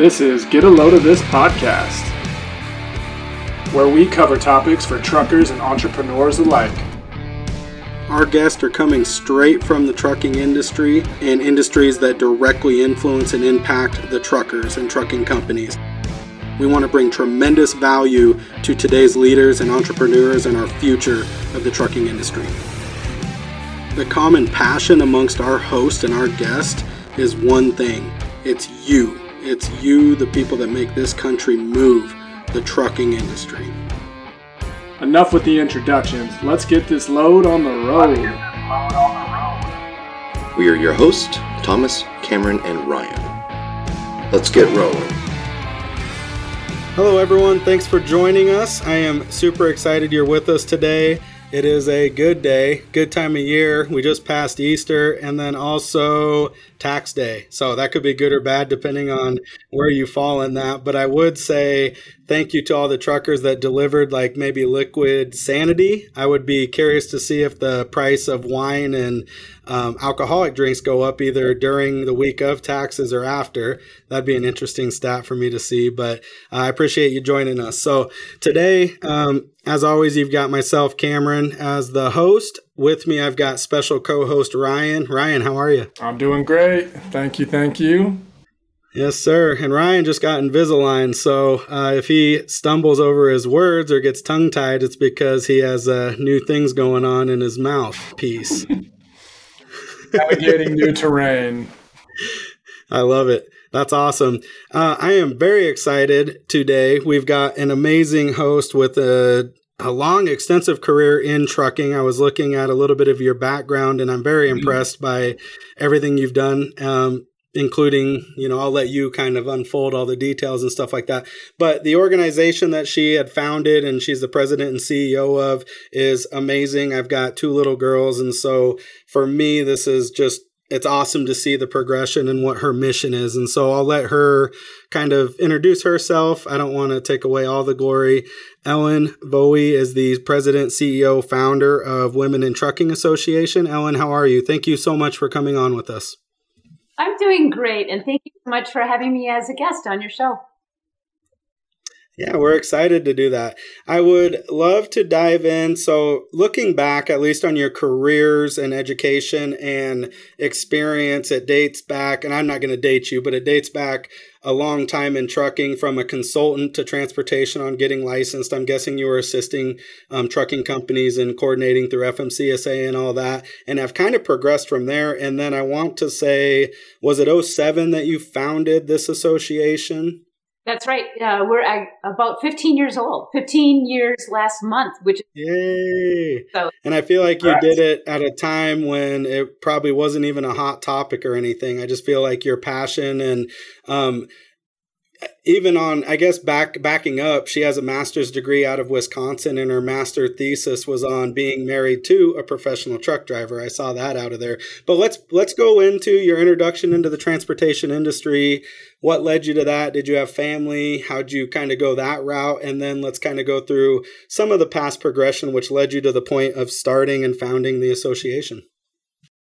This is Get a Load of This podcast, where we cover topics for truckers and entrepreneurs alike. Our guests are coming straight from the trucking industry and industries that directly influence and impact the truckers and trucking companies. We want to bring tremendous value to today's leaders and entrepreneurs and our future of the trucking industry. The common passion amongst our host and our guest is one thing it's you. It's you, the people that make this country move, the trucking industry. Enough with the introductions. Let's get this load on the road. We are your hosts, Thomas, Cameron, and Ryan. Let's get rolling. Hello, everyone. Thanks for joining us. I am super excited you're with us today. It is a good day, good time of year. We just passed Easter and then also tax day. So that could be good or bad depending on where you fall in that. But I would say thank you to all the truckers that delivered like maybe liquid sanity. I would be curious to see if the price of wine and um, alcoholic drinks go up either during the week of taxes or after. That'd be an interesting stat for me to see. But I appreciate you joining us. So today, um, as always, you've got myself, Cameron, as the host. With me, I've got special co host Ryan. Ryan, how are you? I'm doing great. Thank you. Thank you. Yes, sir. And Ryan just got Invisalign, so uh, if he stumbles over his words or gets tongue tied, it's because he has uh, new things going on in his mouth piece. Navigating new terrain. I love it. That's awesome. Uh, I am very excited today. We've got an amazing host with a a long, extensive career in trucking. I was looking at a little bit of your background, and I'm very mm-hmm. impressed by everything you've done. Um, including, you know, I'll let you kind of unfold all the details and stuff like that. But the organization that she had founded and she's the president and CEO of is amazing. I've got two little girls. And so for me, this is just, it's awesome to see the progression and what her mission is. And so I'll let her kind of introduce herself. I don't want to take away all the glory. Ellen Voie is the president, CEO, founder of Women in Trucking Association. Ellen, how are you? Thank you so much for coming on with us. I'm doing great, and thank you so much for having me as a guest on your show. Yeah, we're excited to do that. I would love to dive in. So, looking back, at least on your careers and education and experience, it dates back, and I'm not going to date you, but it dates back a long time in trucking from a consultant to transportation on getting licensed. I'm guessing you were assisting um, trucking companies and coordinating through FMCSA and all that, and have kind of progressed from there. And then I want to say, was it 07 that you founded this association? That's right. Uh, we're about 15 years old. 15 years last month, which yay! So, and I feel like you did it at a time when it probably wasn't even a hot topic or anything. I just feel like your passion and um, even on i guess back backing up she has a master's degree out of wisconsin and her master thesis was on being married to a professional truck driver. I saw that out of there. But let's let's go into your introduction into the transportation industry. What led you to that? Did you have family? How'd you kind of go that route? And then let's kind of go through some of the past progression which led you to the point of starting and founding the association.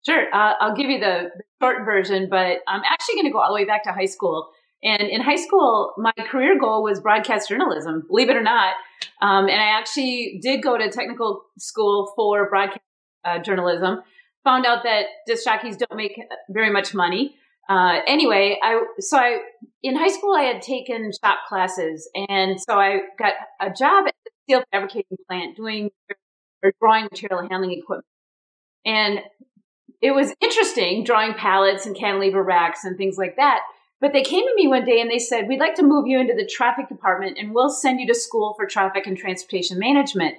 Sure, uh, I'll give you the short version, but I'm actually going to go all the way back to high school. And in high school, my career goal was broadcast journalism, believe it or not. Um, and I actually did go to technical school for broadcast uh, journalism. Found out that disc jockeys don't make very much money. Uh, anyway, I so I in high school I had taken shop classes, and so I got a job at the steel fabricating plant doing or drawing material handling equipment. And it was interesting drawing pallets and cantilever racks and things like that. But they came to me one day and they said, We'd like to move you into the traffic department and we'll send you to school for traffic and transportation management.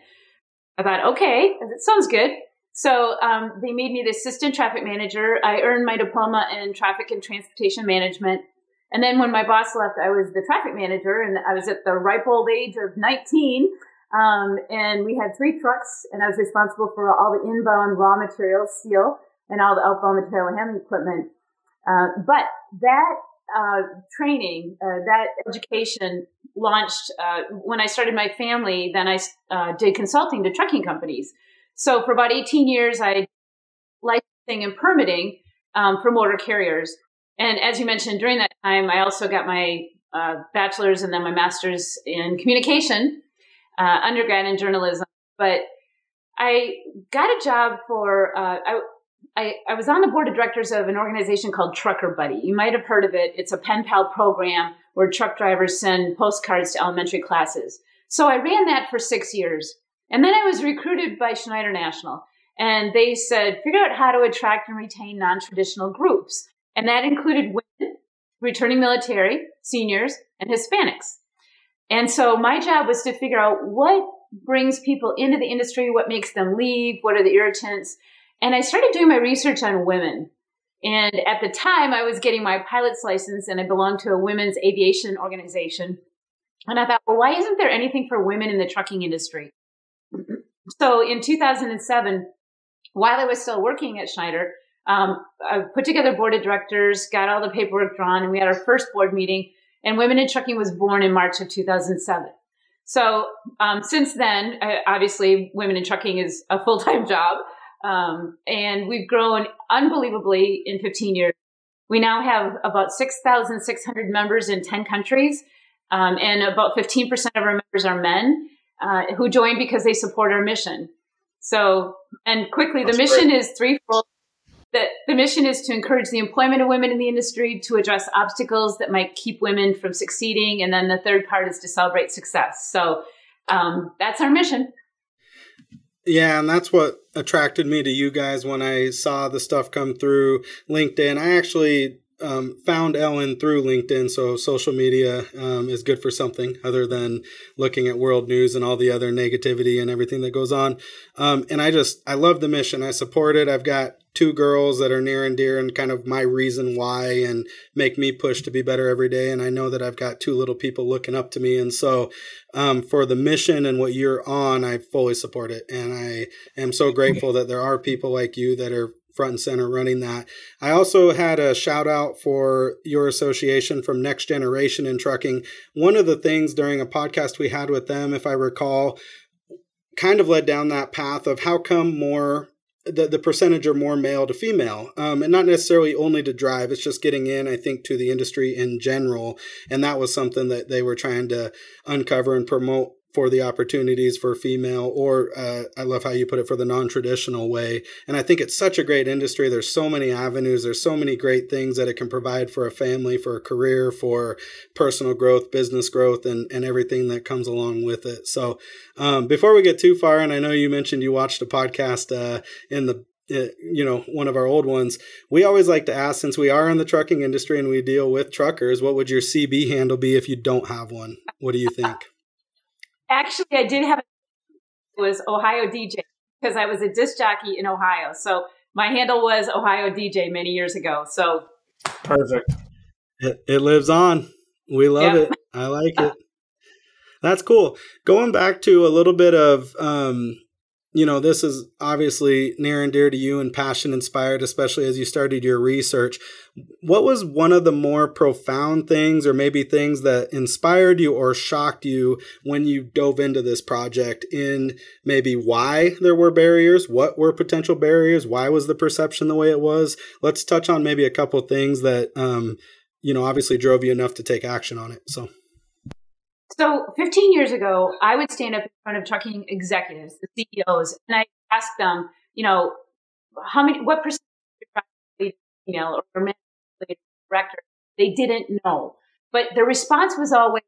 I thought, okay, that sounds good. So um, they made me the assistant traffic manager. I earned my diploma in traffic and transportation management. And then when my boss left, I was the traffic manager and I was at the ripe old age of 19. Um, and we had three trucks and I was responsible for all the inbound raw materials, steel, and all the outbound material handling equipment. Uh, but that uh, training, uh, that education launched uh, when I started my family. Then I uh, did consulting to trucking companies. So for about 18 years, I licensing and permitting um, for motor carriers. And as you mentioned, during that time, I also got my uh, bachelor's and then my master's in communication, uh, undergrad in journalism. But I got a job for, uh, I, I, I, was on the board of directors of an organization called Trucker Buddy. You might have heard of it. It's a pen pal program where truck drivers send postcards to elementary classes. So I ran that for six years. And then I was recruited by Schneider National. And they said, figure out how to attract and retain non traditional groups. And that included women, returning military, seniors, and Hispanics. And so my job was to figure out what brings people into the industry, what makes them leave, what are the irritants. And I started doing my research on women. And at the time, I was getting my pilot's license and I belonged to a women's aviation organization. And I thought, well, why isn't there anything for women in the trucking industry? So in 2007, while I was still working at Schneider, um, I put together board of directors, got all the paperwork drawn, and we had our first board meeting. And Women in Trucking was born in March of 2007. So um, since then, obviously, Women in Trucking is a full time job. Um, and we've grown unbelievably in 15 years. We now have about 6,600 members in 10 countries, um, and about 15% of our members are men uh, who join because they support our mission. So, and quickly, That's the mission great. is threefold. The, the mission is to encourage the employment of women in the industry, to address obstacles that might keep women from succeeding, and then the third part is to celebrate success. So, um, that's our mission. Yeah, and that's what attracted me to you guys when I saw the stuff come through LinkedIn. I actually um, found Ellen through LinkedIn, so social media um, is good for something other than looking at world news and all the other negativity and everything that goes on. Um, and I just, I love the mission. I support it. I've got two girls that are near and dear and kind of my reason why and make me push to be better every day. And I know that I've got two little people looking up to me. And so um, for the mission and what you're on, I fully support it. And I am so grateful that there are people like you that are front and center running that. I also had a shout out for your association from Next Generation in Trucking. One of the things during a podcast we had with them, if I recall, kind of led down that path of how come more the, the percentage are more male to female um, and not necessarily only to drive it's just getting in i think to the industry in general and that was something that they were trying to uncover and promote for the opportunities for female or uh, i love how you put it for the non-traditional way. And i think it's such a great industry. There's so many avenues. There's so many great things that it can provide for a family for a career for personal growth business growth and, and everything that comes along with it. So um, before we get too far and i know you mentioned you watched a podcast uh, in the uh, you know one of our old ones we always like to ask since we are in the trucking industry and we deal with truckers what would your cb handle be if you don't have one? What do you think Actually, I did have it was Ohio DJ because I was a disc jockey in Ohio. So my handle was Ohio DJ many years ago. So perfect. It, it lives on. We love yep. it. I like it. That's cool. Going back to a little bit of um, you know, this is obviously near and dear to you and passion inspired, especially as you started your research. What was one of the more profound things, or maybe things that inspired you or shocked you when you dove into this project? In maybe why there were barriers, what were potential barriers, why was the perception the way it was? Let's touch on maybe a couple things that, um, you know, obviously drove you enough to take action on it. So. So 15 years ago, I would stand up in front of trucking executives, the CEOs, and I ask them, you know, how many, what percentage of female or director? They didn't know. But the response was always,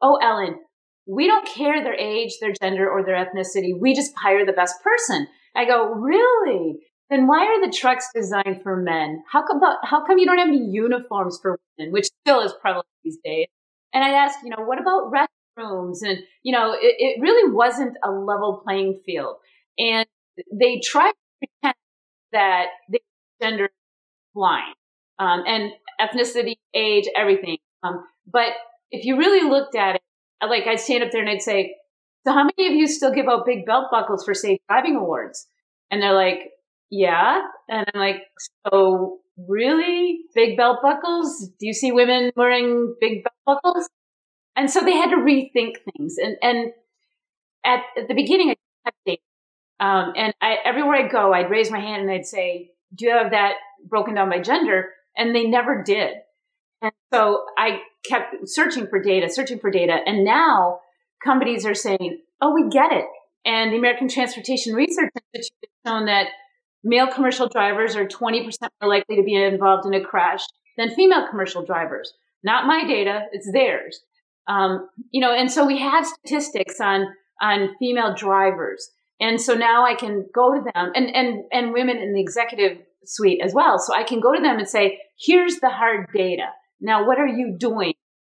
oh, Ellen, we don't care their age, their gender, or their ethnicity. We just hire the best person. I go, really? Then why are the trucks designed for men? How come, how come you don't have any uniforms for women, which still is prevalent these days? And I'd ask, you know, what about restrooms? And, you know, it, it really wasn't a level playing field. And they tried to pretend that they gender blind um, and ethnicity, age, everything. Um, but if you really looked at it, like I'd stand up there and I'd say, so how many of you still give out big belt buckles for safe driving awards? And they're like, yeah. And I'm like, so really? Big belt buckles? Do you see women wearing big belt buckles? And so they had to rethink things. And, and at, at the beginning, I had um, and I, everywhere I go, I'd raise my hand and I'd say, do you have that broken down by gender? And they never did. And so I kept searching for data, searching for data. And now companies are saying, oh, we get it. And the American Transportation Research Institute has shown that male commercial drivers are 20% more likely to be involved in a crash than female commercial drivers. Not my data, it's theirs. Um, you know, and so we have statistics on on female drivers. And so now I can go to them and, and, and women in the executive suite as well. So I can go to them and say, here's the hard data. Now, what are you doing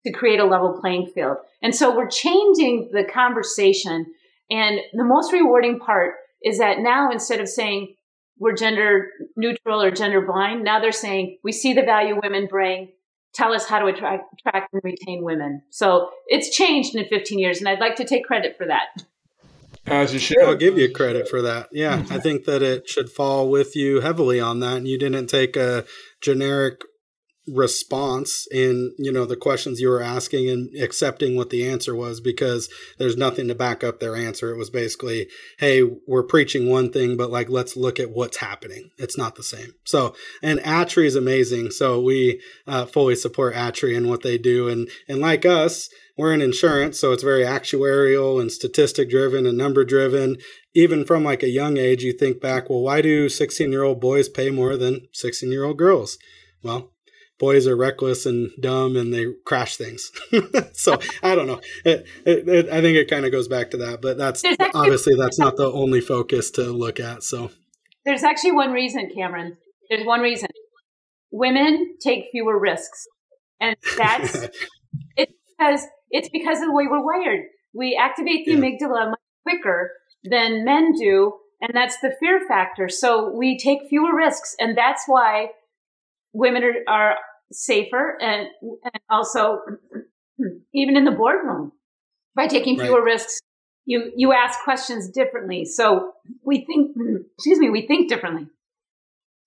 to create a level playing field? And so we're changing the conversation. And the most rewarding part is that now instead of saying we're gender neutral or gender blind, now they're saying we see the value women bring. Tell us how to attract, attract and retain women. So it's changed in 15 years, and I'd like to take credit for that. As you should. I'll give you credit for that. Yeah, mm-hmm. I think that it should fall with you heavily on that. And you didn't take a generic response in you know the questions you were asking and accepting what the answer was because there's nothing to back up their answer. It was basically hey we're preaching one thing but like let's look at what's happening. It's not the same. So and atri is amazing. So we uh, fully support atri and what they do. And and like us we're in insurance, so it's very actuarial and statistic driven and number driven. Even from like a young age, you think back, well, why do 16 year old boys pay more than 16 year old girls? Well, boys are reckless and dumb and they crash things. so I don't know. It, it, it, I think it kind of goes back to that, but that's actually, obviously that's not the only focus to look at. So there's actually one reason, Cameron. There's one reason. Women take fewer risks, and that's it's because it's because of the way we're wired. We activate the yeah. amygdala much quicker than men do, and that's the fear factor. So we take fewer risks, and that's why women are, are safer and, and, also even in the boardroom. By taking fewer right. risks you you ask questions differently. So we think excuse me we think differently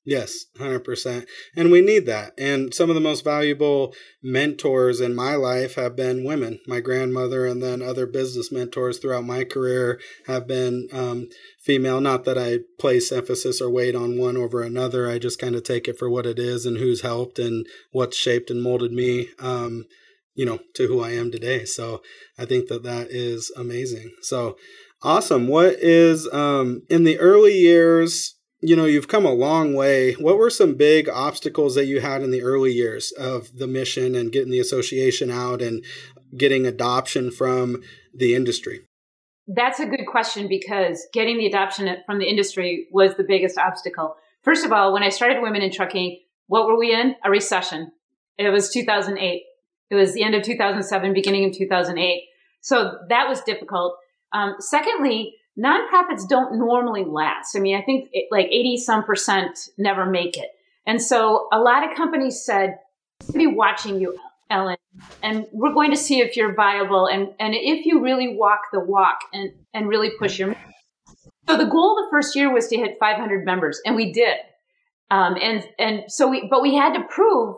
Yes, 100%. And we need that. And some of the most valuable mentors in my life have been women. My grandmother and then other business mentors throughout my career have been um, female. Not that I place emphasis or weight on one over another. I just kind of take it for what it is and who's helped and what's shaped and molded me. Um, you know, to who I am today. So I think that that is amazing. So awesome. What is um, in the early years? You know, you've come a long way. What were some big obstacles that you had in the early years of the mission and getting the association out and getting adoption from the industry? That's a good question because getting the adoption from the industry was the biggest obstacle. First of all, when I started Women in Trucking, what were we in? A recession. It was 2008. It was the end of 2007, beginning of 2008. So that was difficult. Um, secondly, nonprofits don't normally last. I mean, I think it, like 80 some percent never make it. And so a lot of companies said, be watching you, Ellen, and we're going to see if you're viable and, and if you really walk the walk and, and really push your. So the goal the first year was to hit 500 members, and we did. Um, and and so we, but we had to prove.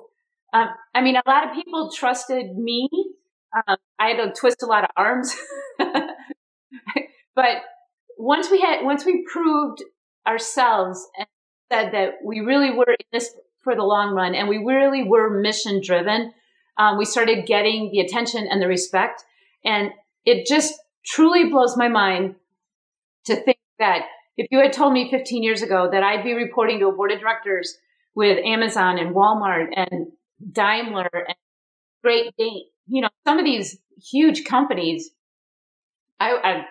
Um, I mean, a lot of people trusted me. Um, I had to twist a lot of arms, but once we had once we proved ourselves and said that we really were in this for the long run and we really were mission driven um, we started getting the attention and the respect. And it just truly blows my mind to think that if you had told me 15 years ago that i'd be reporting to a board of directors with amazon and walmart and daimler and great dane you know some of these huge companies I, I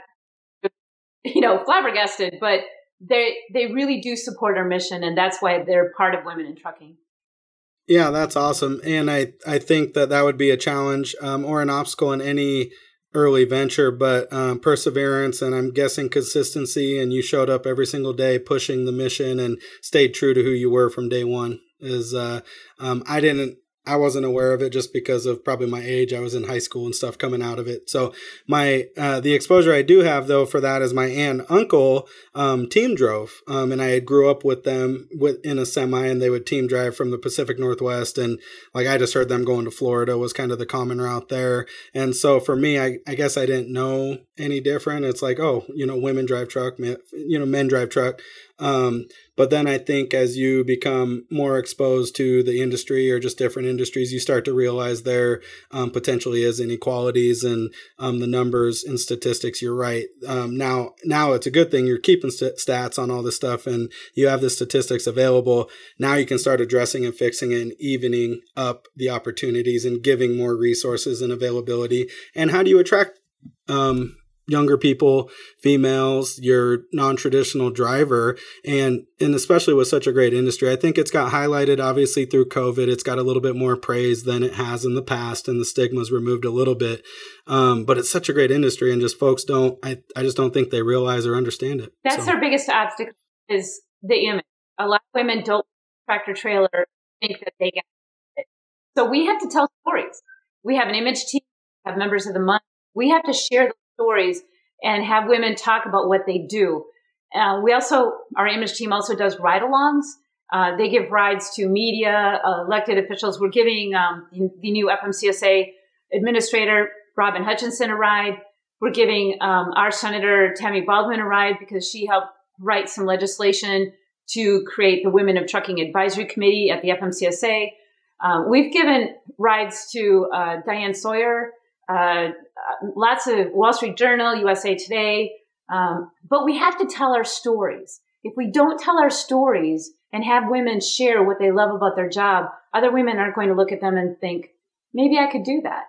you know, flabbergasted, but they they really do support our mission, and that's why they're part of Women in Trucking. Yeah, that's awesome, and I I think that that would be a challenge um, or an obstacle in any early venture, but um, perseverance and I'm guessing consistency. And you showed up every single day, pushing the mission, and stayed true to who you were from day one. Is uh, um, I didn't I wasn't aware of it just because of probably my age. I was in high school and stuff coming out of it. So my uh, the exposure I do have though for that is my aunt and uncle um, team drove, um, and I grew up with them with in a semi, and they would team drive from the Pacific Northwest, and like I just heard them going to Florida was kind of the common route there. And so for me, I, I guess I didn't know any different. It's like oh, you know, women drive truck, men, you know, men drive truck. Um, but then I think as you become more exposed to the industry or just different industries, you start to realize there um, potentially is inequalities and um, the numbers and statistics. You're right. Um, now, now it's a good thing you're keeping st- stats on all this stuff and you have the statistics available. Now you can start addressing and fixing and evening up the opportunities and giving more resources and availability. And how do you attract um, younger people, females, your non-traditional driver, and and especially with such a great industry, I think it's got highlighted obviously through COVID. It's got a little bit more praise than it has in the past, and the stigma's removed a little bit. Um, but it's such a great industry, and just folks don't. I I just don't think they realize or understand it. That's so. our biggest obstacle is the image. A lot of women don't tractor trailer think that they get it. So we have to tell stories. We have an image team, we have members of the month. We have to share the stories and have women talk about what they do. Uh, we also, our image team also does ride alongs. Uh, they give rides to media, uh, elected officials. We're giving um, the new FMCSA administrator, Robin Hutcheson, a ride. We're giving um, our Senator Tammy Baldwin a ride because she helped write some legislation to create the Women of Trucking Advisory Committee at the FMCSA. Um, we've given rides to uh, Diane Sawyer, uh, lots of Wall Street Journal, USA Today. Um, but we have to tell our stories. If we don't tell our stories and have women share what they love about their job, other women aren't going to look at them and think, maybe I could do that.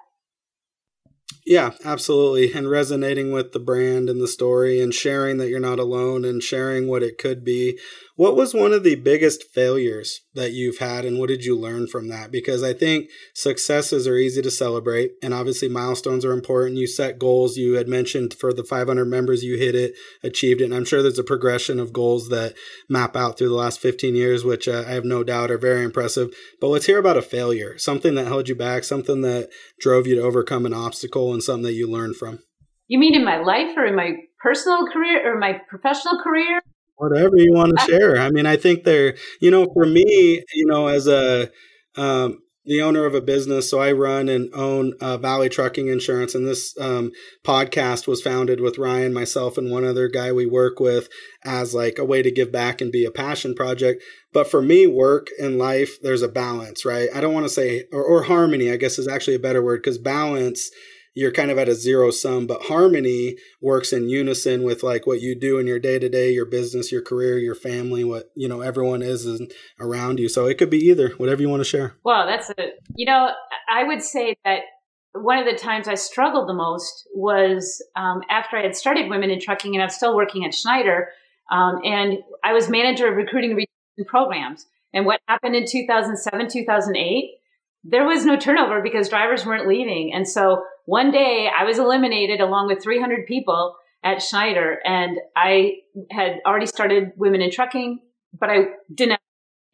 Yeah, absolutely. And resonating with the brand and the story and sharing that you're not alone and sharing what it could be. What was one of the biggest failures that you've had and what did you learn from that? Because I think successes are easy to celebrate and obviously milestones are important. You set goals. You had mentioned for the 500 members, you hit it, achieved it. And I'm sure there's a progression of goals that map out through the last 15 years, which uh, I have no doubt are very impressive. But let's hear about a failure, something that held you back, something that drove you to overcome an obstacle and something that you learned from. You mean in my life or in my personal career or my professional career? whatever you want to share. I mean, I think they're, you know, for me, you know, as a, um, the owner of a business. So I run and own uh, Valley Trucking Insurance. And this um, podcast was founded with Ryan, myself, and one other guy we work with as like a way to give back and be a passion project. But for me, work and life, there's a balance, right? I don't want to say, or, or harmony, I guess is actually a better word because balance you're kind of at a zero sum but harmony works in unison with like what you do in your day to day your business your career your family what you know everyone is, around you. So it could be either whatever you want to share. Well that's a you know i would say that one of the times i struggled the most was um, after i had started women in trucking and i was still working at schneider um, and i was manager of recruiting programs. And what happened in 2007 2008 there was no turnover because drivers weren't leaving. And so one day I was eliminated along with 300 people at Schneider and I had already started women in trucking, but I didn't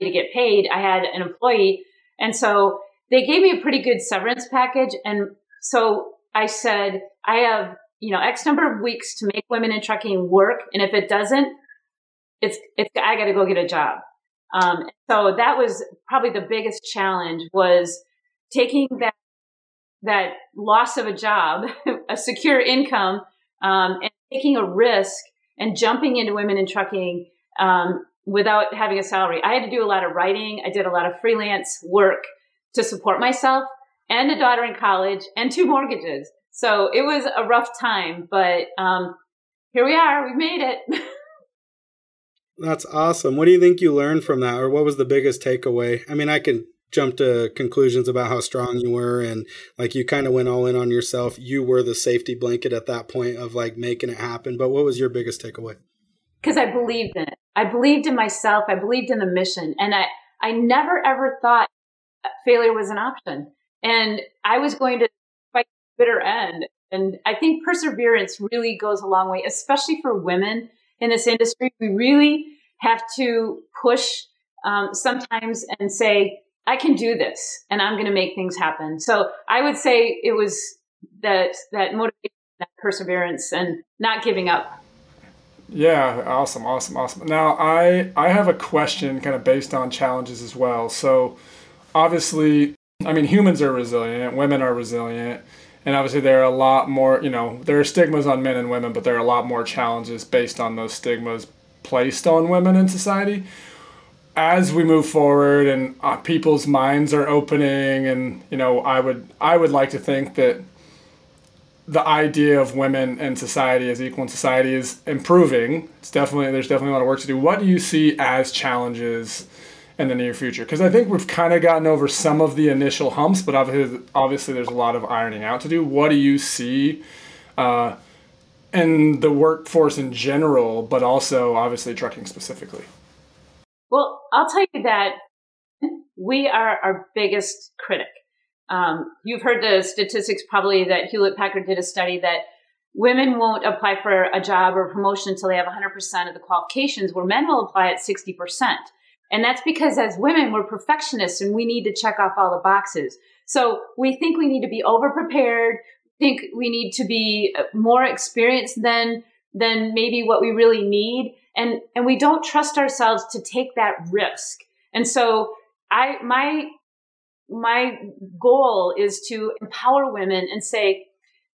to get paid. I had an employee. And so they gave me a pretty good severance package. And so I said, I have, you know, X number of weeks to make women in trucking work. And if it doesn't, it's, it's, I got to go get a job. Um, so that was probably the biggest challenge was taking that that loss of a job, a secure income, um, and taking a risk and jumping into women in trucking um, without having a salary. I had to do a lot of writing. I did a lot of freelance work to support myself and a daughter in college and two mortgages. So it was a rough time, but um, here we are. We made it. That's awesome. What do you think you learned from that, or what was the biggest takeaway? I mean, I can jump to conclusions about how strong you were, and like you kind of went all in on yourself. You were the safety blanket at that point of like making it happen. But what was your biggest takeaway? Because I believed in it. I believed in myself. I believed in the mission, and I I never ever thought failure was an option, and I was going to fight the bitter end. And I think perseverance really goes a long way, especially for women in this industry. We really have to push um, sometimes and say, I can do this and I'm going to make things happen. So I would say it was that, that motivation, that perseverance and not giving up. Yeah, awesome, awesome, awesome. Now I I have a question kind of based on challenges as well. So obviously, I mean humans are resilient, women are resilient, and obviously there are a lot more, you know, there are stigmas on men and women, but there are a lot more challenges based on those stigmas placed on women in society. As we move forward and uh, people's minds are opening, and you know, I would I would like to think that the idea of women and society as equal in society is improving. It's definitely there's definitely a lot of work to do. What do you see as challenges in the near future? Because I think we've kind of gotten over some of the initial humps, but obviously, obviously there's a lot of ironing out to do. What do you see uh, in the workforce in general, but also obviously trucking specifically? Well, I'll tell you that we are our biggest critic. Um, you've heard the statistics probably that Hewlett Packard did a study that women won't apply for a job or promotion until they have 100% of the qualifications, where men will apply at 60%. And that's because as women, we're perfectionists and we need to check off all the boxes. So we think we need to be over prepared, think we need to be uh, more experienced than than maybe what we really need and and we don't trust ourselves to take that risk. And so I my my goal is to empower women and say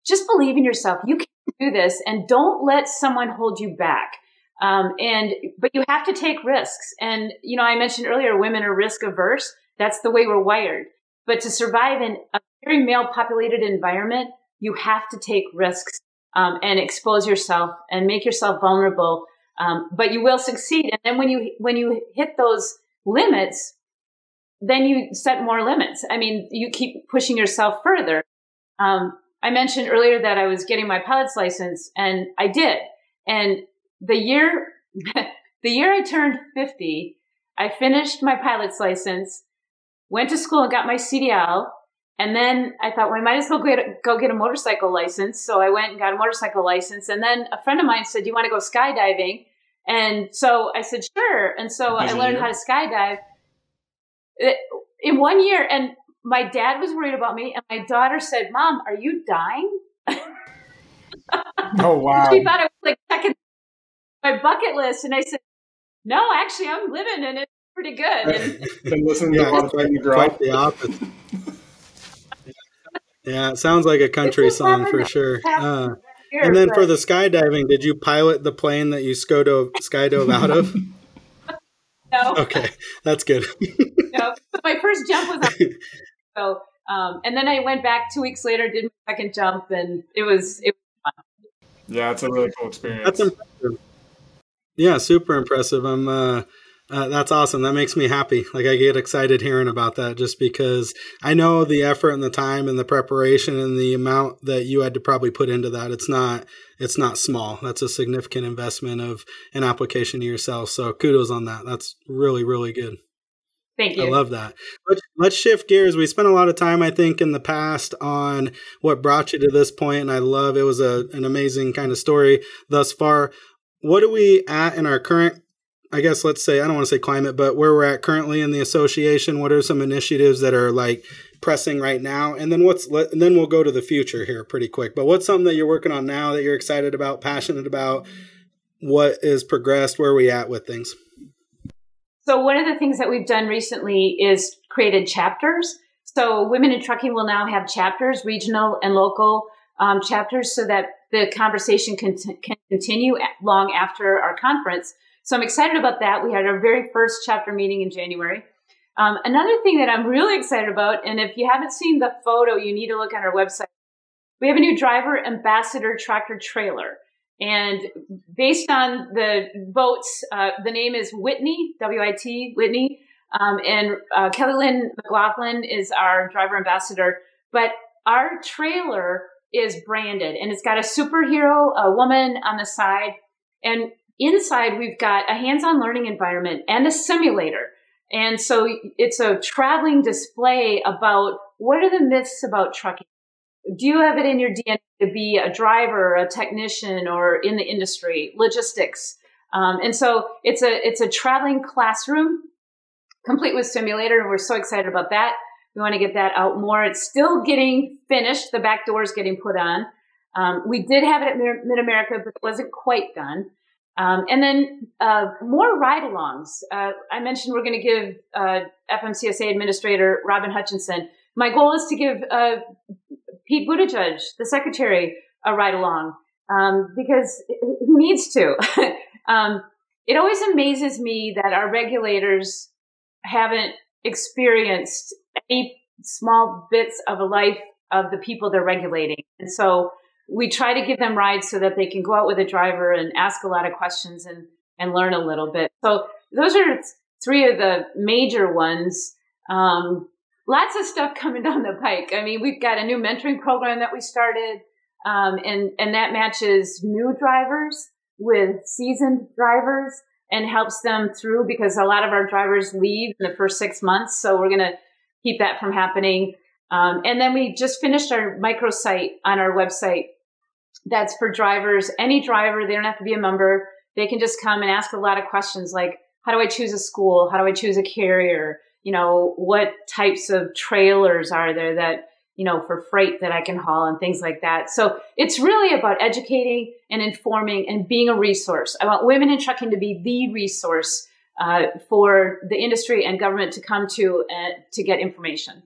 just believe in yourself. You can do this and don't let someone hold you back. Um, and but you have to take risks. And you know, I mentioned earlier, women are risk averse. That's the way we're wired. But to survive in a very male populated environment, you have to take risks um, and expose yourself and make yourself vulnerable. Um, but you will succeed. And then when you when you hit those limits, then you set more limits. I mean, you keep pushing yourself further. Um, I mentioned earlier that I was getting my pilot's license, and I did. And the year the year I turned 50, I finished my pilot's license, went to school and got my CDL, and then I thought, well, I might as well go get a motorcycle license. So I went and got a motorcycle license. And then a friend of mine said, "Do you want to go skydiving?" And so I said, "Sure." And so I learned how to skydive in one year. And my dad was worried about me, and my daughter said, "Mom, are you dying?" oh wow! she thought I was like checking my bucket list, and I said, "No, actually, I'm living, and it's pretty good." And, Been listening yeah, to a lot of quite the opposite. yeah, it sounds like a country song for sure. Uh, and then for the skydiving, did you pilot the plane that you skydove, skydove out of? no. Okay, that's good. no, my first jump was on, so, um, and then I went back two weeks later, did my second jump, and it was it was fun. Yeah, it's a really cool experience. That's impressive. Yeah, super impressive. I'm. Uh, uh, that's awesome. That makes me happy. Like I get excited hearing about that, just because I know the effort and the time and the preparation and the amount that you had to probably put into that. It's not. It's not small. That's a significant investment of an application to yourself. So kudos on that. That's really really good. Thank you. I love that. Let's, let's shift gears. We spent a lot of time, I think, in the past on what brought you to this point, and I love it was a, an amazing kind of story thus far what are we at in our current I guess let's say I don't want to say climate, but where we're at currently in the association. What are some initiatives that are like pressing right now? And then what's and then we'll go to the future here pretty quick. But what's something that you're working on now that you're excited about, passionate about? What is progressed? Where are we at with things? So one of the things that we've done recently is created chapters. So Women in Trucking will now have chapters, regional and local um, chapters, so that the conversation can, can continue long after our conference. So I'm excited about that. We had our very first chapter meeting in January. Um, another thing that I'm really excited about, and if you haven't seen the photo, you need to look on our website. We have a new driver ambassador tractor trailer. And based on the boats, uh, the name is Whitney, W I T, Whitney. Um, and uh, Kelly Lynn McLaughlin is our driver ambassador. But our trailer is branded and it's got a superhero, a woman on the side. And inside, we've got a hands on learning environment and a simulator. And so it's a traveling display about what are the myths about trucking? Do you have it in your DNA to be a driver, a technician, or in the industry, logistics? Um, and so it's a it's a traveling classroom complete with simulator, and we're so excited about that. We want to get that out more. It's still getting finished. The back door is getting put on. Um, we did have it at Mid America, but it wasn't quite done. Um, and then uh, more ride alongs. Uh, I mentioned we're going to give uh, FMCSA Administrator Robin Hutcheson. My goal is to give uh, Pete Buttigieg, the Secretary, a ride along um, because he needs to. um, it always amazes me that our regulators haven't experienced any small bits of a life of the people they're regulating. And so we try to give them rides so that they can go out with a driver and ask a lot of questions and, and learn a little bit. So those are three of the major ones. Um, lots of stuff coming down the pike. I mean, we've got a new mentoring program that we started, um, and and that matches new drivers with seasoned drivers and helps them through because a lot of our drivers leave in the first six months. So we're going to keep that from happening. Um, and then we just finished our microsite on our website. That's for drivers. Any driver, they don't have to be a member. They can just come and ask a lot of questions like, how do I choose a school? How do I choose a carrier? You know, what types of trailers are there that, you know, for freight that I can haul and things like that. So it's really about educating and informing and being a resource. I want women in trucking to be the resource uh, for the industry and government to come to uh, to get information.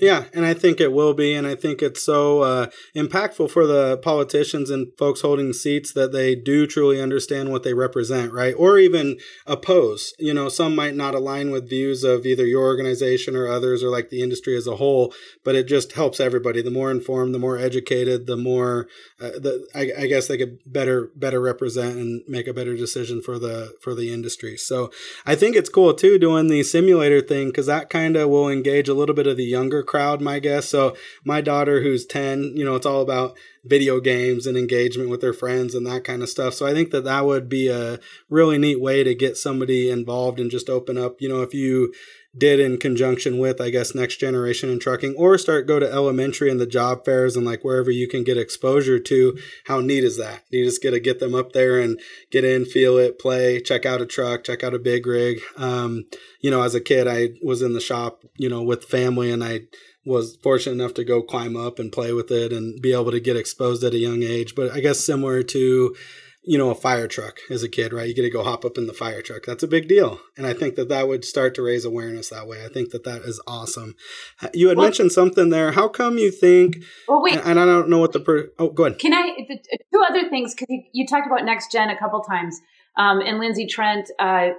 Yeah, and I think it will be, and I think it's so uh, impactful for the politicians and folks holding seats that they do truly understand what they represent, right? Or even oppose. You know, some might not align with views of either your organization or others, or like the industry as a whole, but it just helps everybody. The more informed, the more educated, the more, uh, the I, I guess they could better better represent and make a better decision for the for the industry. So I think it's cool too doing the simulator thing because that kind of will engage a little bit of the younger crowd, my guess. So my daughter, who's 10, you know, it's all about video games and engagement with their friends and that kind of stuff. So I think that that would be a really neat way to get somebody involved and just open up, you know, if you did in conjunction with i guess next generation in trucking or start go to elementary and the job fairs and like wherever you can get exposure to how neat is that you just get to get them up there and get in feel it play check out a truck check out a big rig um, you know as a kid i was in the shop you know with family and i was fortunate enough to go climb up and play with it and be able to get exposed at a young age. But I guess similar to, you know, a fire truck as a kid, right? You get to go hop up in the fire truck. That's a big deal. And I think that that would start to raise awareness that way. I think that that is awesome. You had well, mentioned something there. How come you think? Well, wait. And I don't know what the. Per, oh, go ahead. Can I? The, two other things, because you, you, talked about next gen a couple times. Um, and Lindsay Trent, uh,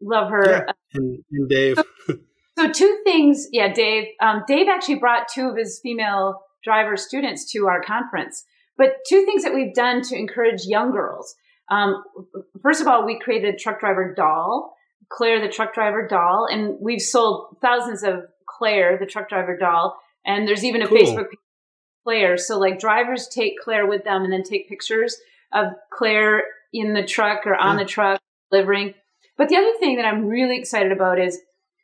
love her. Yeah. And, and Dave. So two things, yeah, Dave. Um, Dave actually brought two of his female driver students to our conference. But two things that we've done to encourage young girls. Um, first of all, we created a truck driver doll, Claire the truck driver doll, and we've sold thousands of Claire the truck driver doll. And there's even a cool. Facebook page Claire. So like drivers take Claire with them and then take pictures of Claire in the truck or on yeah. the truck delivering. But the other thing that I'm really excited about is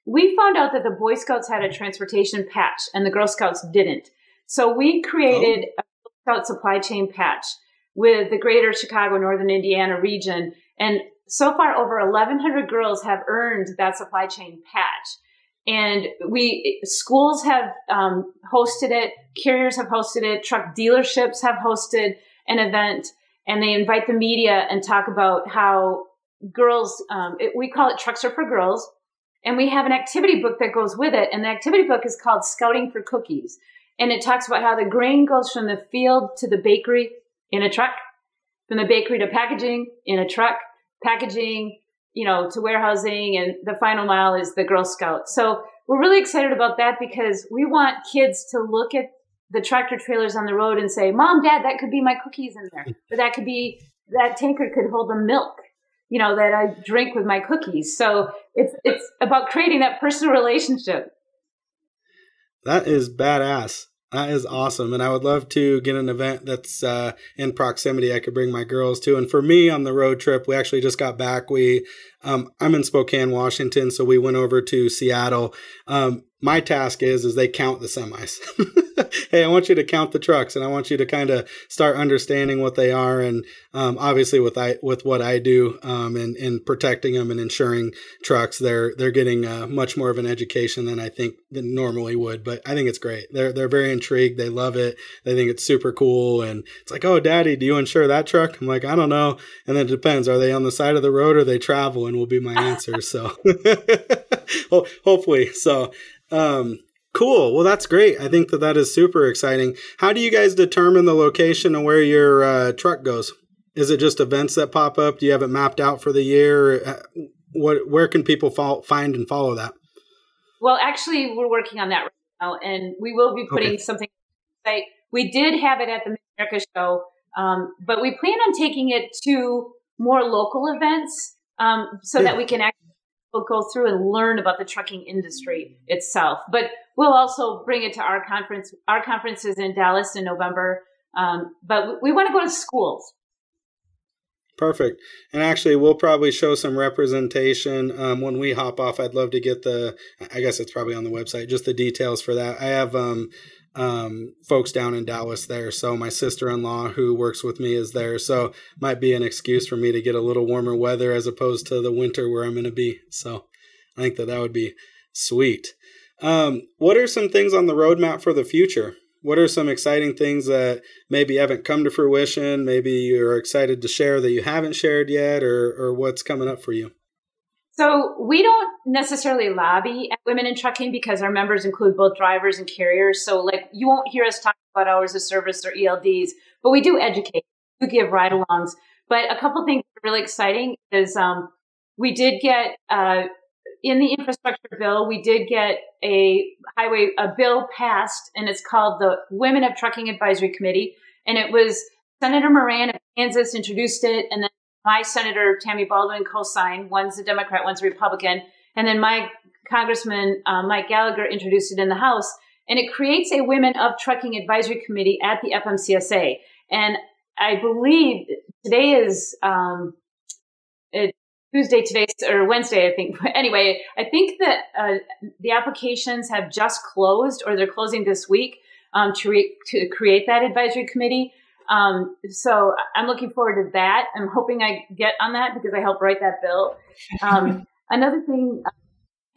we found out that the Boy Scouts had a transportation patch and the Girl Scouts didn't. So we created oh. a Girl supply chain patch with the greater Chicago, Northern Indiana region. And so far, over 1,100 girls have earned that supply chain patch. And we, schools have um, hosted it, carriers have hosted it, truck dealerships have hosted an event, and they invite the media and talk about how girls, um, it, we call it Trucks Are for Girls and we have an activity book that goes with it. And the activity book is called Scouting for Cookies. And it talks about how the grain goes from the field to the bakery in a truck, from the bakery to packaging in a truck, packaging, you know, to warehousing. And the final mile is the Girl Scout. So we're really excited about that because we want kids to look at the tractor trailers on the road and say, Mom, Dad, that could be my cookies in there. Or that could be, that tanker could hold the milk you know, that I drink with my cookies. So it's it's about creating that personal relationship. That is badass. That is awesome. And I would love to get an event that's uh, in proximity I could bring my girls to. And for me on the road trip, we actually just got back. We, um, I'm in Spokane, Washington. So we went over to Seattle. Um, my task is is they count the semis. hey, I want you to count the trucks, and I want you to kind of start understanding what they are, and um, obviously with I with what I do um, and and protecting them and insuring trucks, they're they're getting uh, much more of an education than I think than normally would. But I think it's great. They're they're very intrigued. They love it. They think it's super cool, and it's like, oh, Daddy, do you insure that truck? I'm like, I don't know, and then it depends. Are they on the side of the road or they travel? And will be my answer. so, hopefully, so. Um, cool. Well, that's great. I think that that is super exciting. How do you guys determine the location and where your uh, truck goes? is it just events that pop up? Do you have it mapped out for the year? Uh, what where can people follow, find and follow that? Well, actually, we're working on that right now, and we will be putting okay. something. Site. We did have it at the America show, um, but we plan on taking it to more local events um, so yeah. that we can actually go through and learn about the trucking industry itself. But we'll also bring it to our conference. Our conference is in Dallas in November, um, but we want to go to schools. Perfect. And actually, we'll probably show some representation um, when we hop off. I'd love to get the, I guess it's probably on the website, just the details for that. I have um, um, folks down in Dallas there. So my sister-in-law who works with me is there. So might be an excuse for me to get a little warmer weather as opposed to the winter where I'm going to be. So I think that that would be sweet. Um, what are some things on the roadmap for the future? What are some exciting things that maybe haven't come to fruition? Maybe you're excited to share that you haven't shared yet, or, or what's coming up for you? So we don't necessarily lobby at Women in Trucking because our members include both drivers and carriers. So like you won't hear us talk about hours of service or ELDs, but we do educate, we give ride-alongs. But a couple things are really exciting is um, we did get uh, in the infrastructure bill, we did get a highway a bill passed, and it's called the Women of Trucking Advisory Committee, and it was Senator Moran of Kansas introduced it, and then my Senator Tammy Baldwin co-signed. One's a Democrat, one's a Republican. And then my Congressman uh, Mike Gallagher introduced it in the House. And it creates a Women of Trucking Advisory Committee at the FMCSA. And I believe today is um, Tuesday, today, or Wednesday, I think. anyway, I think that uh, the applications have just closed or they're closing this week um, to, re- to create that advisory committee. Um, so I'm looking forward to that. I'm hoping I get on that because I helped write that bill. Um, another thing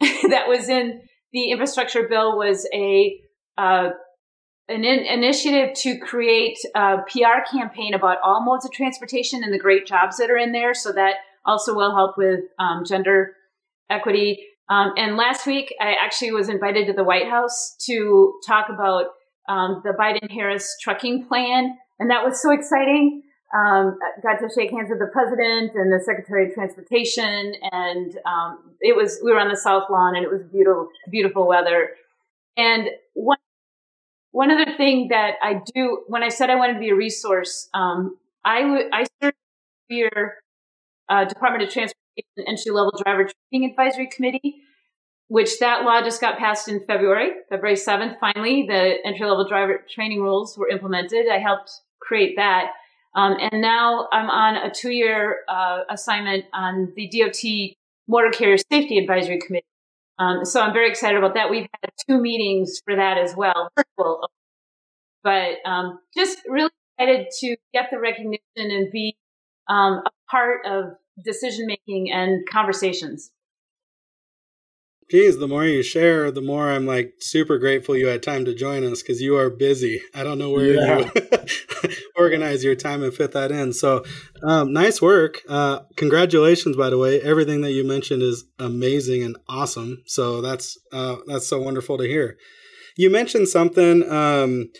that was in the infrastructure bill was a uh, an in- initiative to create a PR campaign about all modes of transportation and the great jobs that are in there. So that also will help with um, gender equity. Um, and last week, I actually was invited to the White House to talk about um, the Biden Harris trucking plan and that was so exciting. Um, got to shake hands with the president and the secretary of transportation, and um, it was we were on the south lawn, and it was beautiful, beautiful weather. And one one other thing that I do when I said I wanted to be a resource, um, I w- I served your uh, Department of Transportation entry level driver training advisory committee, which that law just got passed in February, February 7th. Finally, the entry level driver training rules were implemented. I helped create that. Um, and now I'm on a two year uh, assignment on the DOT Motor Carrier Safety Advisory Committee. Um, so I'm very excited about that. We've had two meetings for that as well. But um, just really excited to get the recognition and be um, a part of decision making and conversations geez, the more you share, the more I'm like super grateful you had time to join us because you are busy. I don't know where yeah. you organize your time and fit that in. So, um, nice work. Uh, congratulations, by the way. Everything that you mentioned is amazing and awesome. So that's uh, that's so wonderful to hear. You mentioned something. Um,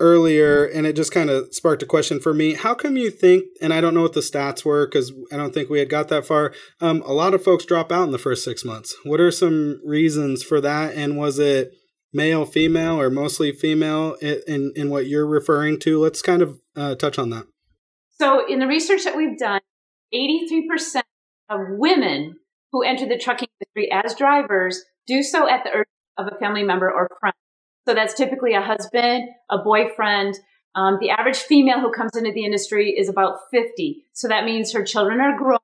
earlier and it just kind of sparked a question for me. How come you think and i don't know what the stats were because i don't think we had got that far um, a lot of folks drop out in the first six months? What are some reasons for that and was it male female or mostly female in, in what you're referring to? Let's kind of uh, touch on that. So in the research that we've done 83% of women who enter the trucking industry as drivers do so at the urge of a family member or friend so that's typically a husband, a boyfriend. Um, the average female who comes into the industry is about 50. So that means her children are grown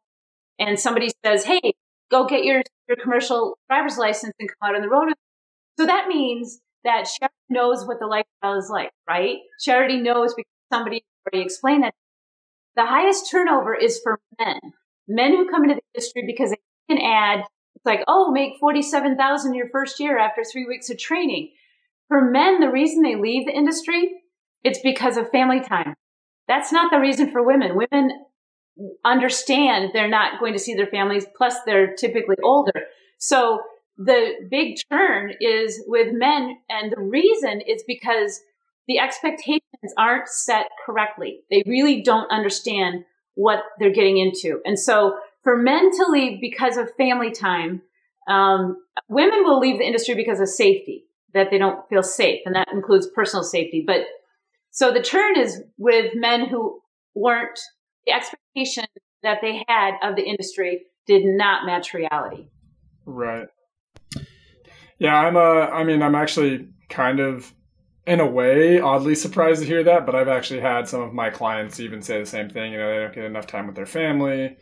and somebody says, Hey, go get your, your commercial driver's license and come out on the road. So that means that Charity knows what the lifestyle is like, right? Charity knows because somebody already explained that. The highest turnover is for men. Men who come into the industry because they can add, it's like, oh, make 47,000 your first year after three weeks of training. For men, the reason they leave the industry, it's because of family time. That's not the reason for women. Women understand they're not going to see their families, plus they're typically older. So the big turn is with men, and the reason is because the expectations aren't set correctly. They really don't understand what they're getting into. And so for men to leave because of family time, um, women will leave the industry because of safety, that they don't feel safe. And that includes personal safety. But so the turn is with men who weren't the expectation that they had of the industry did not match reality. Right. Yeah, I'm a. I mean, I'm actually kind of, in a way, oddly surprised to hear that. But I've actually had some of my clients even say the same thing. You know, they don't get enough time with their family,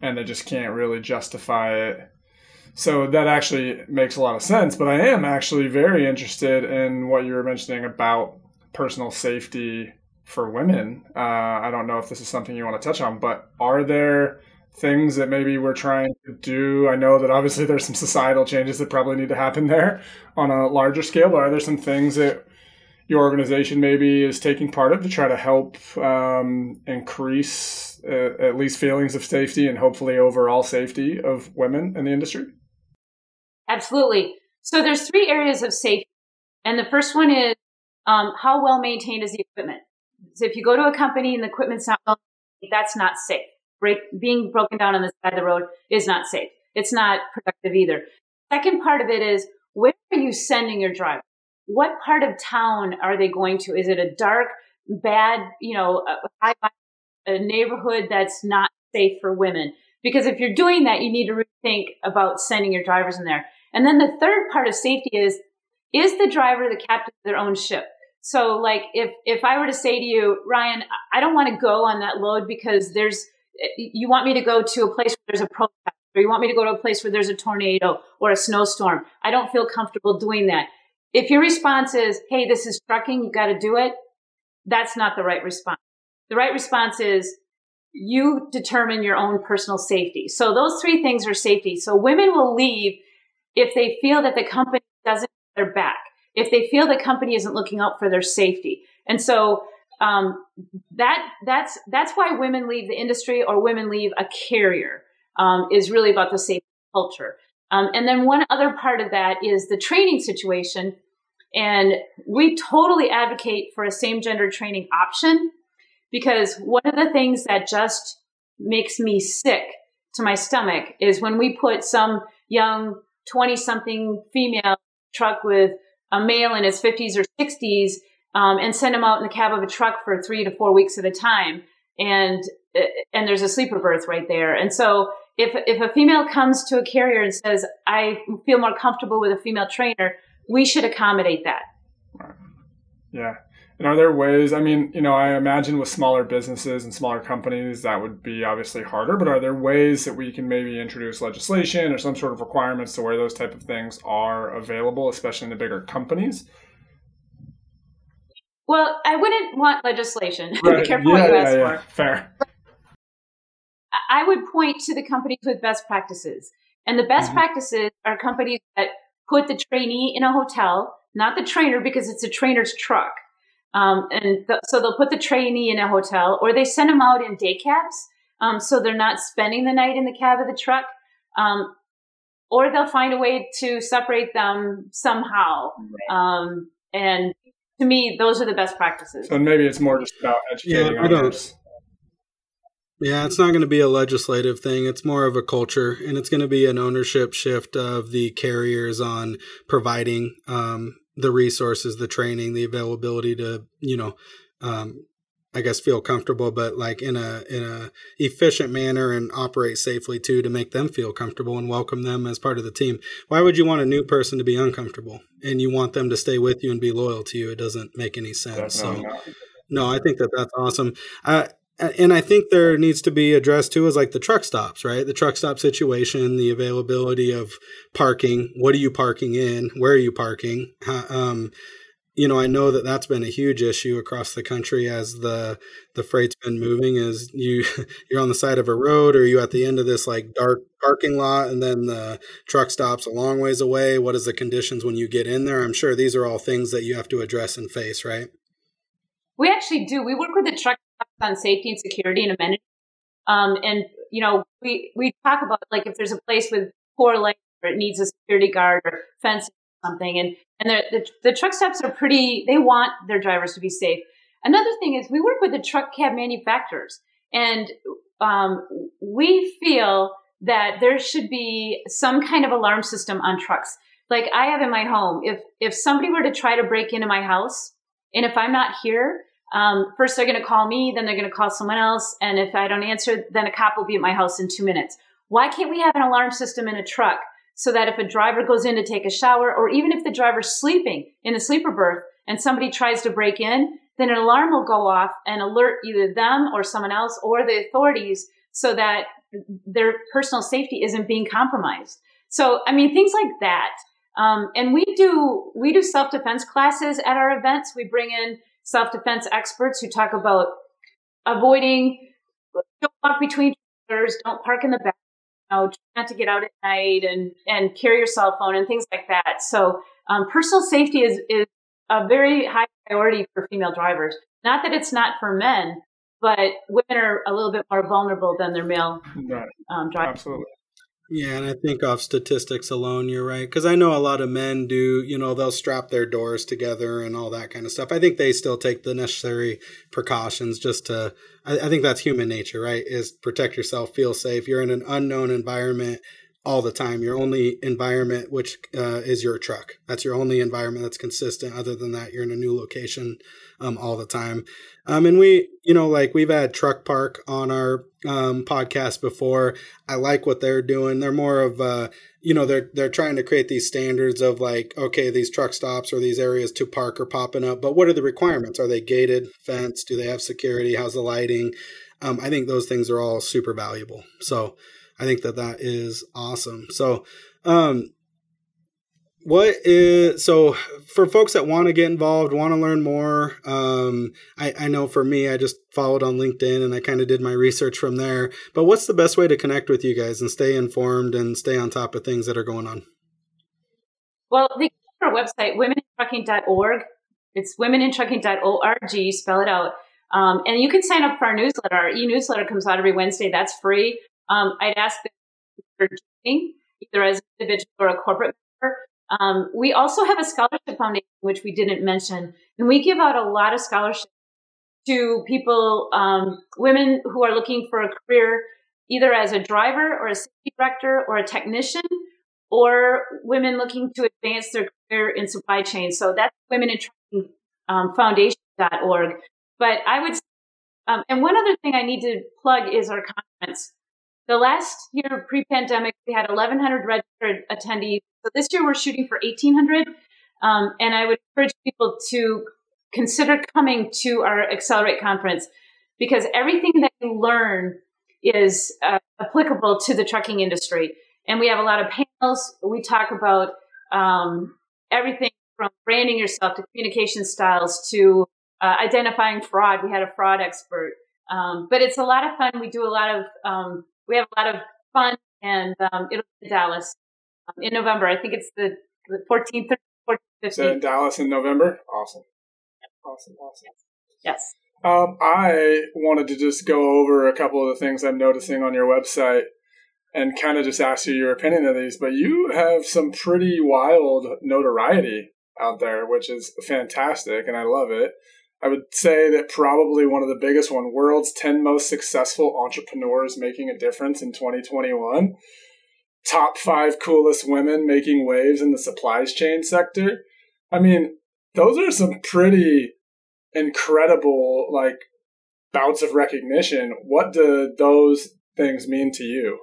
and they just can't really justify it. So that actually makes a lot of sense. But I am actually very interested in what you were mentioning about personal safety for women. Uh, I don't know if this is something you want to touch on, but are there things that maybe we're trying to do? I know that obviously there's some societal changes that probably need to happen there on a larger scale, but are there some things that your organization maybe is taking part of to try to help um, increase uh, at least feelings of safety and hopefully overall safety of women in the industry? Absolutely. So there's three areas of safety, and the first one is um, how well maintained is the equipment. So if you go to a company and the equipment's not well, that's not safe. Break, being broken down on the side of the road is not safe. It's not productive either. Second part of it is where are you sending your driver? What part of town are they going to? Is it a dark, bad, you know, a, a neighborhood that's not safe for women? Because if you're doing that, you need to rethink about sending your drivers in there. And then the third part of safety is, is the driver the captain of their own ship? So like if, if I were to say to you, Ryan, I don't want to go on that load because there's, eh, you want me to go to a place where there's a protest or you want me to go to a place where there's a tornado or a snowstorm. I don't feel comfortable doing that. If your response is, Hey, this is trucking. You got to do it. That's not the right response. The right response is you determine your own personal safety. So those three things are safety. So women will leave if they feel that the company doesn't have their back if they feel the company isn't looking out for their safety. And so um, that that's that's why women leave the industry or women leave a carrier um, is really about the safety culture. Um, and then one other part of that is the training situation. And we totally advocate for a same gender training option because one of the things that just makes me sick to my stomach is when we put some young 20 something female truck with a male in his 50s or 60s um, and send him out in the cab of a truck for three to four weeks at a time. And, and there's a sleeper berth right there. And so if, if a female comes to a carrier and says, I feel more comfortable with a female trainer, we should accommodate that. Yeah. And are there ways? I mean, you know, I imagine with smaller businesses and smaller companies that would be obviously harder. But are there ways that we can maybe introduce legislation or some sort of requirements to where those type of things are available, especially in the bigger companies? Well, I wouldn't want legislation. Right. Be careful yeah, what you ask yeah, for. Fair. I would point to the companies with best practices. And the best mm-hmm. practices are companies that put the trainee in a hotel, not the trainer because it's a trainer's truck. Um, and th- so they'll put the trainee in a hotel or they send them out in day cabs. Um, so they're not spending the night in the cab of the truck. Um, or they'll find a way to separate them somehow. Um, and to me, those are the best practices. So maybe it's more just about educating yeah, others. Yeah, it's not going to be a legislative thing. It's more of a culture, and it's going to be an ownership shift of the carriers on providing um, the resources, the training, the availability to, you know, um, I guess feel comfortable, but like in a in a efficient manner and operate safely too to make them feel comfortable and welcome them as part of the team. Why would you want a new person to be uncomfortable and you want them to stay with you and be loyal to you? It doesn't make any sense. Definitely so, not. no, I think that that's awesome. Uh, and I think there needs to be addressed too is like the truck stops, right? The truck stop situation, the availability of parking. What are you parking in? Where are you parking? Um, you know, I know that that's been a huge issue across the country as the the freight's been moving. Is you you're on the side of a road, or you at the end of this like dark parking lot, and then the truck stops a long ways away. What is the conditions when you get in there? I'm sure these are all things that you have to address and face, right? We actually do. We work with the truck stops on safety and security and amenities. Um, and you know, we we talk about like if there's a place with poor light or it needs a security guard or fence or something, and and the, the truck stops are pretty. They want their drivers to be safe. Another thing is we work with the truck cab manufacturers, And um, we feel that there should be some kind of alarm system on trucks. Like I have in my home, if if somebody were to try to break into my house, and if I'm not here, um, first they're going to call me, then they're going to call someone else, and if I don't answer, then a cop will be at my house in two minutes. Why can't we have an alarm system in a truck so that if a driver goes in to take a shower, or even if the driver's sleeping in the sleeper berth and somebody tries to break in, then an alarm will go off and alert either them or someone else or the authorities so that their personal safety isn't being compromised. So, I mean, things like that. Um, and we do we do self defense classes at our events. We bring in self defense experts who talk about avoiding don't walk between others, don't park in the back, you know, try not to get out at night, and and carry your cell phone and things like that. So, um, personal safety is is a very high priority for female drivers. Not that it's not for men, but women are a little bit more vulnerable than their male right. um, drivers. Absolutely. Yeah, and I think off statistics alone, you're right. Because I know a lot of men do, you know, they'll strap their doors together and all that kind of stuff. I think they still take the necessary precautions just to, I, I think that's human nature, right? Is protect yourself, feel safe. You're in an unknown environment all the time. Your only environment, which uh, is your truck, that's your only environment that's consistent. Other than that, you're in a new location um, all the time. Um, and we, you know, like we've had Truck Park on our um, podcast before. I like what they're doing. They're more of, uh, you know, they're they're trying to create these standards of like, okay, these truck stops or these areas to park are popping up, but what are the requirements? Are they gated, fence? Do they have security? How's the lighting? Um, I think those things are all super valuable. So I think that that is awesome. So, um, what is so for folks that want to get involved want to learn more um, I, I know for me i just followed on linkedin and i kind of did my research from there but what's the best way to connect with you guys and stay informed and stay on top of things that are going on? Well the our website womenintrucking.org it's womenintrucking.org spell it out. Um, and you can sign up for our newsletter. Our e-newsletter comes out every wednesday. That's free. Um, i'd ask that you're joining either as an individual or a corporate member um, we also have a scholarship foundation, which we didn't mention, and we give out a lot of scholarships to people, um, women who are looking for a career either as a driver or a safety director or a technician, or women looking to advance their career in supply chain. So that's Women in Trucking um, Foundation.org. But I would, um, and one other thing I need to plug is our conference. The last year pre-pandemic, we had 1,100 registered attendees so this year we're shooting for 1800. Um, and I would encourage people to consider coming to our Accelerate conference because everything that you learn is uh, applicable to the trucking industry. And we have a lot of panels. We talk about um, everything from branding yourself to communication styles to uh, identifying fraud. We had a fraud expert. Um, but it's a lot of fun. We do a lot of, um, we have a lot of fun and um, it'll be in Dallas in November. I think it's the, the 14th, 14th, 15th. So in Dallas in November? Awesome. Awesome, awesome. Yes. Um, I wanted to just go over a couple of the things I'm noticing on your website and kind of just ask you your opinion of these. But you have some pretty wild notoriety out there, which is fantastic, and I love it. I would say that probably one of the biggest one, world's 10 most successful entrepreneurs making a difference in 2021 top five coolest women making waves in the supplies chain sector. I mean, those are some pretty incredible like bouts of recognition. What do those things mean to you?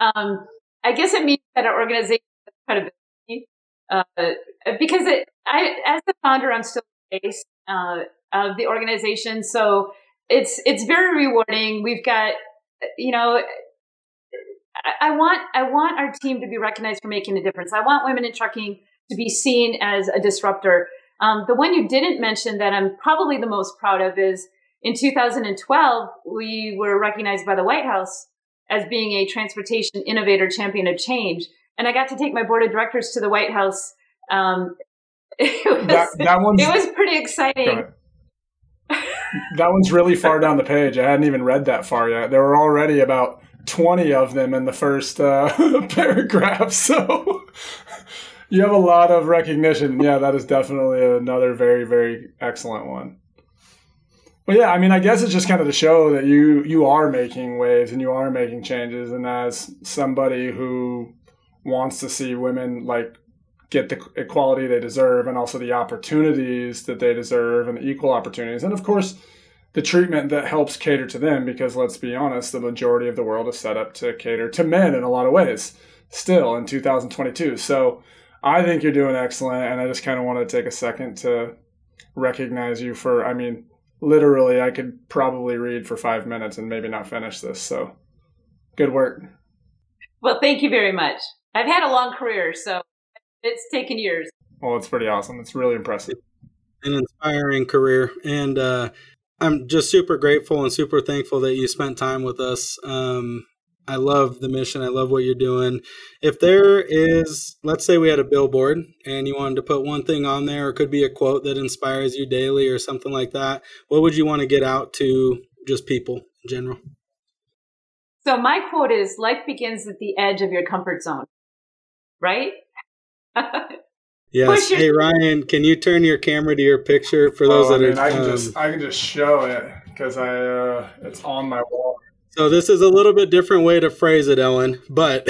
Um, I guess it means that our organization has credibility. Uh, because it, I, as the founder, I'm still based uh, of the organization, so it's it's very rewarding. We've got, you know, I want I want our team to be recognized for making a difference. I want women in trucking to be seen as a disruptor. Um, the one you didn't mention that I'm probably the most proud of is in 2012 we were recognized by the White House as being a transportation innovator champion of change, and I got to take my board of directors to the White House. Um, it was, that, that one's, it was pretty exciting. that one's really far down the page. I hadn't even read that far yet. There were already about 20 of them in the first uh, paragraph. So you have a lot of recognition. Yeah, that is definitely another very, very excellent one. Well, yeah, I mean, I guess it's just kind of to show that you you are making waves and you are making changes, and as somebody who wants to see women like get the equality they deserve and also the opportunities that they deserve and the equal opportunities, and of course, the treatment that helps cater to them, because let's be honest, the majority of the world is set up to cater to men in a lot of ways, still in 2022. So I think you're doing excellent, and I just kind of want to take a second to recognize you for, I mean literally I could probably read for five minutes and maybe not finish this. So good work. Well, thank you very much. I've had a long career, so it's taken years. Well, it's pretty awesome. It's really impressive. An inspiring career. And uh, I'm just super grateful and super thankful that you spent time with us. Um, I love the mission. I love what you're doing. If there is, let's say we had a billboard and you wanted to put one thing on there, or could be a quote that inspires you daily or something like that, what would you want to get out to just people in general? So my quote is life begins at the edge of your comfort zone. Right? yes. Hey Ryan, can you turn your camera to your picture for those oh, that I mean, are I can um, just I can just show it because I uh, it's on my wall. So this is a little bit different way to phrase it, Ellen, but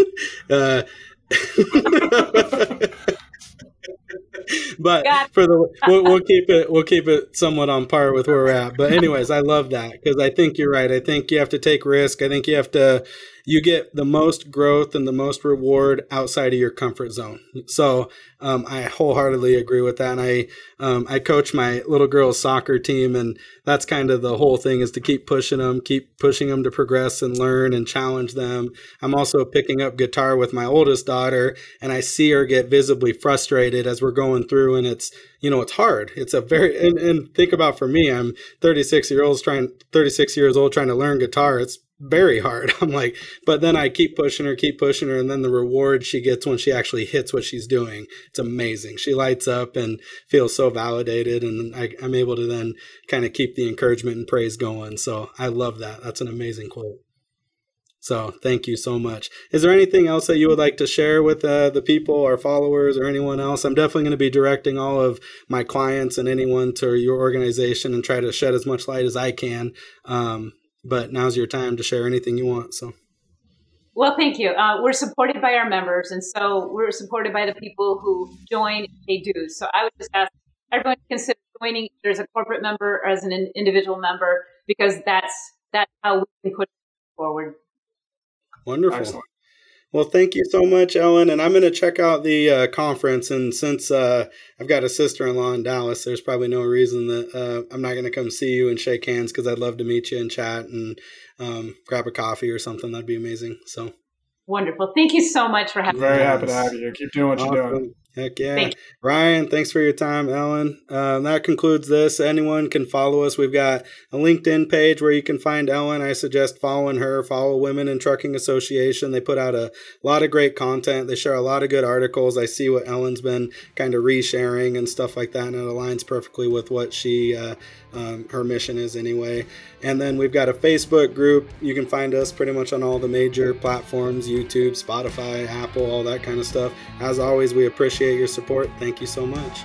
uh, but for the we'll, we'll, keep it we'll keep it somewhat on par with where we're at. But anyways, I love that because I think you're right. I think you have to take risk. I think you have to you get the most growth and the most reward outside of your comfort zone. So um, I wholeheartedly agree with that. And I um, I coach my little girls soccer team, and that's kind of the whole thing is to keep pushing them, keep pushing them to progress and learn and challenge them. I'm also picking up guitar with my oldest daughter, and I see her get visibly frustrated as we're going through, and it's you know it's hard. It's a very and, and think about for me, I'm 36 years old trying 36 years old trying to learn guitar. It's very hard. I'm like, but then I keep pushing her, keep pushing her, and then the reward she gets when she actually hits what she's doing, it's amazing. She lights up and feels so validated, and I, am able to then kind of keep the encouragement and praise going. So I love that. That's an amazing quote. So thank you so much. Is there anything else that you would like to share with uh, the people, our followers, or anyone else? I'm definitely going to be directing all of my clients and anyone to your organization and try to shed as much light as I can. Um, but now's your time to share anything you want. So. Well, thank you. Uh, we're supported by our members, and so we're supported by the people who join they do. So I would just ask everyone to consider joining either as a corporate member or as an individual member because that's that's how we can push forward. Wonderful. Excellent. Well, thank you so much, Ellen. And I'm going to check out the uh, conference. And since uh, I've got a sister in law in Dallas, there's probably no reason that uh, I'm not going to come see you and shake hands because I'd love to meet you and chat and um, grab a coffee or something. That'd be amazing. So wonderful. Thank you so much for having me. Very happy to have you. Keep doing what awesome. you're doing. Heck yeah. Thanks. Ryan, thanks for your time, Ellen. Um, that concludes this. Anyone can follow us. We've got a LinkedIn page where you can find Ellen. I suggest following her. Follow Women in Trucking Association. They put out a lot of great content. They share a lot of good articles. I see what Ellen's been kind of resharing and stuff like that, and it aligns perfectly with what she uh, um, her mission is anyway. And then we've got a Facebook group. You can find us pretty much on all the major platforms YouTube, Spotify, Apple, all that kind of stuff. As always, we appreciate your support. Thank you so much.